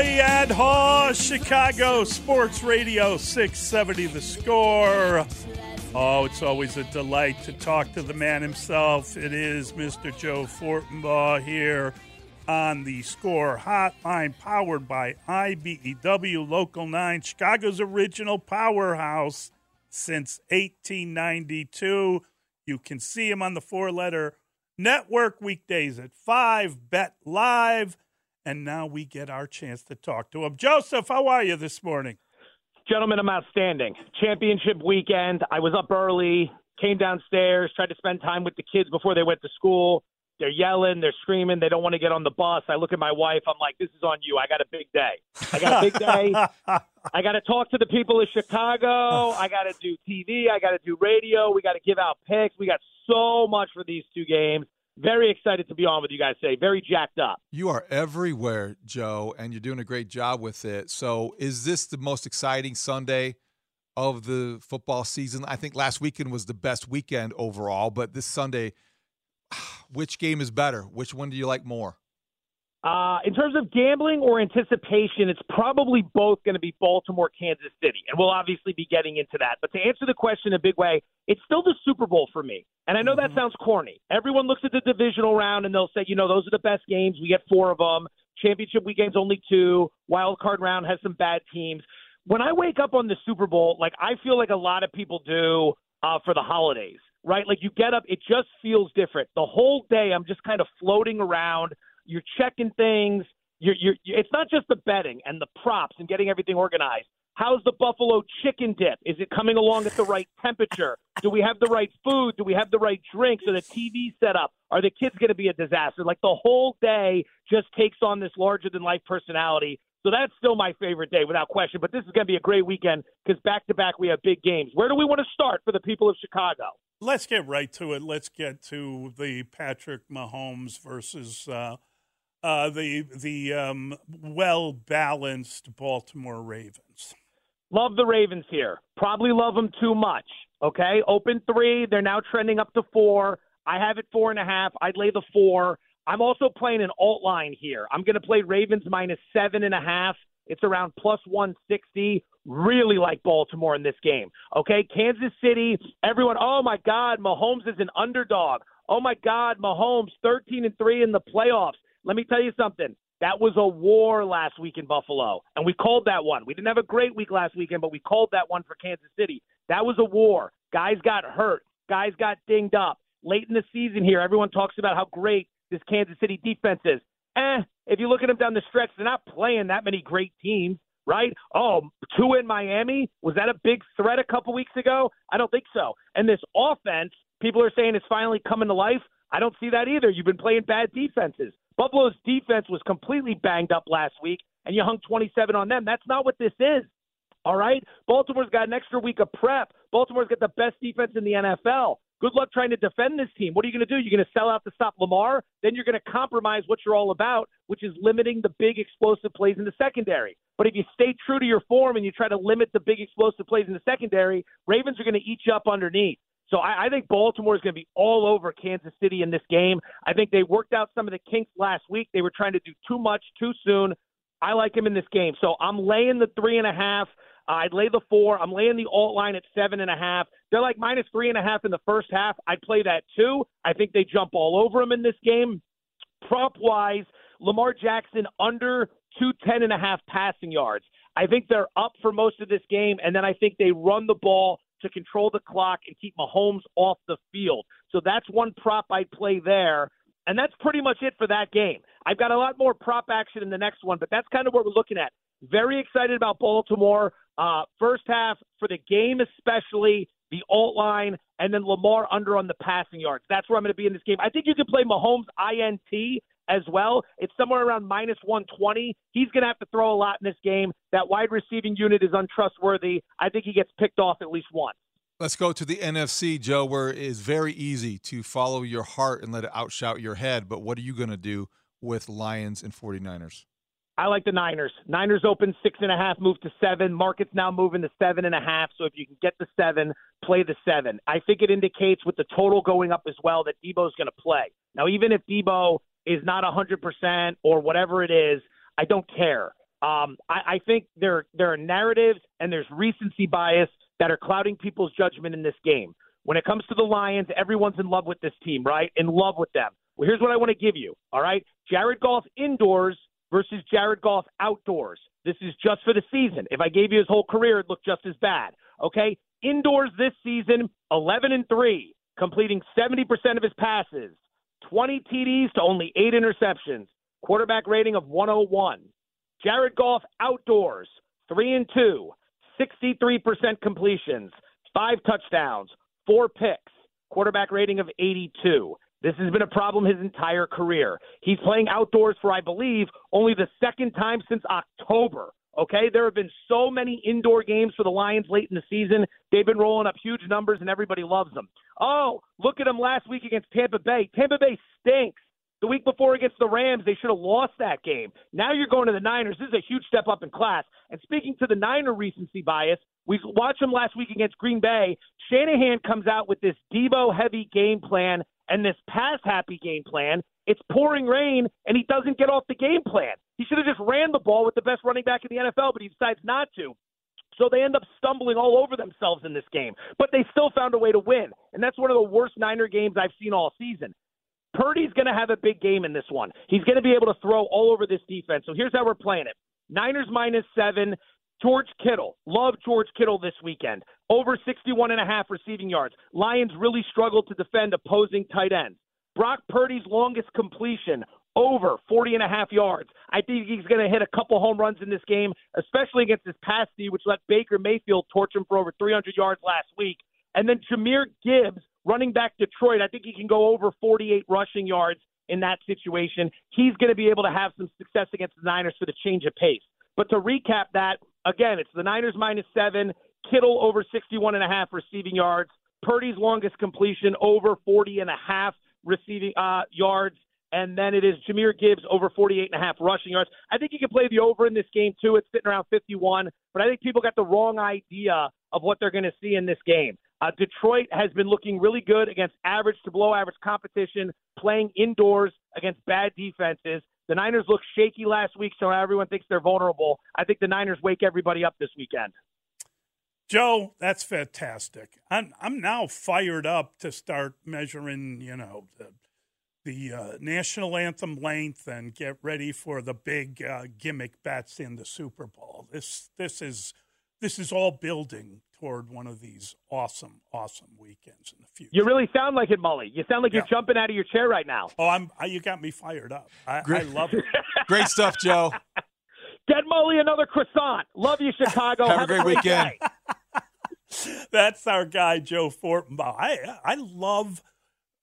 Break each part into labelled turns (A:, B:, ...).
A: And Haugh, Chicago Sports Radio 670 The Score. Oh, it's always a delight to talk to the man himself. It is Mr. Joe Fortenbaugh here on the Score Hotline, powered by IBEW Local 9, Chicago's original powerhouse since 1892. You can see him on the four letter network weekdays at 5, Bet Live and now we get our chance to talk to him. Joseph, how are you this morning?
B: Gentlemen, I'm outstanding. Championship weekend. I was up early, came downstairs, tried to spend time with the kids before they went to school. They're yelling, they're screaming, they don't want to get on the bus. I look at my wife, I'm like, this is on you. I got a big day. I got a big day. I got to talk to the people of Chicago. I got to do TV. I got to do radio. We got to give out picks. We got so much for these two games very excited to be on with you guys today. Very jacked up.
C: You are everywhere, Joe, and you're doing a great job with it. So, is this the most exciting Sunday of the football season? I think last weekend was the best weekend overall, but this Sunday, which game is better? Which one do you like more?
B: Uh, in terms of gambling or anticipation, it's probably both going to be Baltimore, Kansas City. And we'll obviously be getting into that. But to answer the question in a big way, it's still the Super Bowl for me. And I know mm-hmm. that sounds corny. Everyone looks at the divisional round and they'll say, you know, those are the best games. We get four of them. Championship weekend's only two. Wild card round has some bad teams. When I wake up on the Super Bowl, like I feel like a lot of people do uh, for the holidays, right? Like you get up, it just feels different. The whole day, I'm just kind of floating around you're checking things. You're, you're, it's not just the betting and the props and getting everything organized. How's the buffalo chicken dip? Is it coming along at the right temperature? Do we have the right food? Do we have the right drinks? Are the TV set up? Are the kids going to be a disaster? Like the whole day just takes on this larger than life personality. So that's still my favorite day without question. But this is going to be a great weekend because back to back we have big games. Where do we want to start for the people of Chicago?
A: Let's get right to it. Let's get to the Patrick Mahomes versus uh, uh, the the um, well balanced Baltimore Ravens.
B: Love the Ravens here. Probably love them too much. Okay, open three. They're now trending up to four. I have it four and a half. I'd lay the four. I'm also playing an alt line here. I'm going to play Ravens minus seven and a half. It's around plus 160. Really like Baltimore in this game. Okay, Kansas City. Everyone, oh my God, Mahomes is an underdog. Oh my God, Mahomes 13 and three in the playoffs. Let me tell you something. That was a war last week in Buffalo, and we called that one. We didn't have a great week last weekend, but we called that one for Kansas City. That was a war. Guys got hurt. Guys got dinged up. Late in the season here, everyone talks about how great this Kansas City defense is. Eh, if you look at them down the stretch, they're not playing that many great teams, right? Oh, two in Miami. Was that a big threat a couple weeks ago? I don't think so. And this offense, people are saying it's finally coming to life. I don't see that either. You've been playing bad defenses. Buffalo's defense was completely banged up last week, and you hung 27 on them. That's not what this is. All right? Baltimore's got an extra week of prep. Baltimore's got the best defense in the NFL. Good luck trying to defend this team. What are you going to do? You're going to sell out to stop Lamar? Then you're going to compromise what you're all about, which is limiting the big explosive plays in the secondary. But if you stay true to your form and you try to limit the big explosive plays in the secondary, Ravens are going to eat you up underneath. So I, I think Baltimore is going to be all over Kansas City in this game. I think they worked out some of the kinks last week. They were trying to do too much too soon. I like him in this game. So I'm laying the three and a half. Uh, I'd lay the four. I'm laying the alt line at seven and a half. They're like minus three and a half in the first half. I'd play that too. I think they jump all over him in this game. Prop wise, Lamar Jackson under 210 and a half passing yards. I think they're up for most of this game, and then I think they run the ball to control the clock and keep Mahomes off the field. So that's one prop I'd play there. And that's pretty much it for that game. I've got a lot more prop action in the next one, but that's kind of what we're looking at. Very excited about Baltimore. Uh, first half for the game, especially the alt line, and then Lamar under on the passing yards. That's where I'm going to be in this game. I think you can play Mahomes INT as well. It's somewhere around minus 120. He's going to have to throw a lot in this game. That wide receiving unit is untrustworthy. I think he gets picked off at least once.
C: Let's go to the NFC, Joe, where it is very easy to follow your heart and let it outshout your head. But what are you going to do with Lions and 49ers?
B: I like the Niners. Niners open six and a half, move to seven. Market's now moving to seven and a half. So if you can get the seven, play the seven. I think it indicates with the total going up as well that Deebo's going to play. Now, even if Deebo is not a 100% or whatever it is, I don't care. Um, I, I think there there are narratives and there's recency bias that are clouding people's judgment in this game. When it comes to the Lions, everyone's in love with this team, right? In love with them. Well, here's what I want to give you. All right, Jared Goff indoors versus Jared Goff outdoors. This is just for the season. If I gave you his whole career, it'd look just as bad. Okay, indoors this season, 11 and three, completing 70% of his passes, 20 TDs to only eight interceptions, quarterback rating of 101. Jared Goff outdoors, 3 and 2, 63% completions, 5 touchdowns, 4 picks, quarterback rating of 82. This has been a problem his entire career. He's playing outdoors for, I believe, only the second time since October. Okay, there have been so many indoor games for the Lions late in the season. They've been rolling up huge numbers, and everybody loves them. Oh, look at them last week against Tampa Bay. Tampa Bay stinks. The week before against the Rams, they should have lost that game. Now you're going to the Niners. This is a huge step up in class. And speaking to the Niner recency bias, we watched them last week against Green Bay. Shanahan comes out with this Deebo heavy game plan and this pass happy game plan. It's pouring rain, and he doesn't get off the game plan. He should have just ran the ball with the best running back in the NFL, but he decides not to. So they end up stumbling all over themselves in this game, but they still found a way to win. And that's one of the worst Niner games I've seen all season. Purdy's going to have a big game in this one. He's going to be able to throw all over this defense. So here's how we're playing it Niners minus seven. George Kittle. Love George Kittle this weekend. Over 61 and a half receiving yards. Lions really struggled to defend opposing tight ends. Brock Purdy's longest completion over 40 and a half yards. I think he's going to hit a couple home runs in this game, especially against this pass D, which let Baker Mayfield torch him for over 300 yards last week. And then Jahmyr Gibbs, running back Detroit, I think he can go over 48 rushing yards in that situation. He's going to be able to have some success against the Niners for the change of pace. But to recap that, again, it's the Niners minus seven, Kittle over 61 and a half receiving yards, Purdy's longest completion over 40 and a half receiving uh, yards, and then it is Jahmyr Gibbs over 48 and a half rushing yards. I think you can play the over in this game too. It's sitting around 51, but I think people got the wrong idea of what they're going to see in this game. Uh, Detroit has been looking really good against average to below average competition, playing indoors against bad defenses. The Niners looked shaky last week, so everyone thinks they're vulnerable. I think the Niners wake everybody up this weekend.
A: Joe, that's fantastic. I'm I'm now fired up to start measuring, you know, the the uh, national anthem length and get ready for the big uh, gimmick bets in the Super Bowl. This this is this is all building toward one of these awesome, awesome weekends in the future.
B: You really sound like it, Mully. You sound like yeah. you're jumping out of your chair right now.
A: Oh, I'm. I, you got me fired up. I, I love it.
C: Great stuff, Joe.
B: Get Mully another croissant. Love you, Chicago.
C: Have, Have a great, great weekend.
A: That's our guy, Joe Fortenbaugh. I I love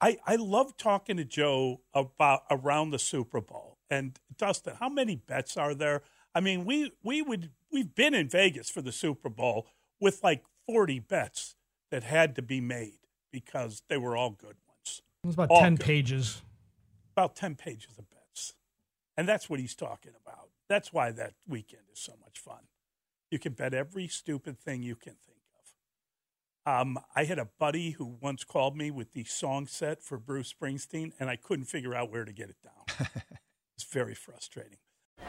A: I, I love talking to Joe about around the Super Bowl. And Dustin, how many bets are there? I mean, we we would we've been in Vegas for the Super Bowl with like 40 bets that had to be made because they were all good ones.
D: It was about
A: all
D: 10
A: good.
D: pages.
A: About 10 pages of bets. And that's what he's talking about. That's why that weekend is so much fun. You can bet every stupid thing you can think um, I had a buddy who once called me with the song set for Bruce Springsteen, and I couldn't figure out where to get it down. it's very frustrating.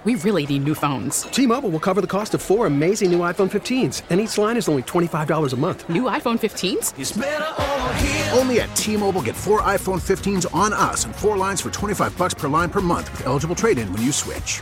D: We really need new phones.
E: T-Mobile will cover the cost of four amazing new iPhone 15s, and each line is only $25 a month.
D: New iPhone 15s?
F: Only at T-Mobile get four iPhone 15s on us and four lines for 25 bucks per line per month with eligible trade-in when you switch.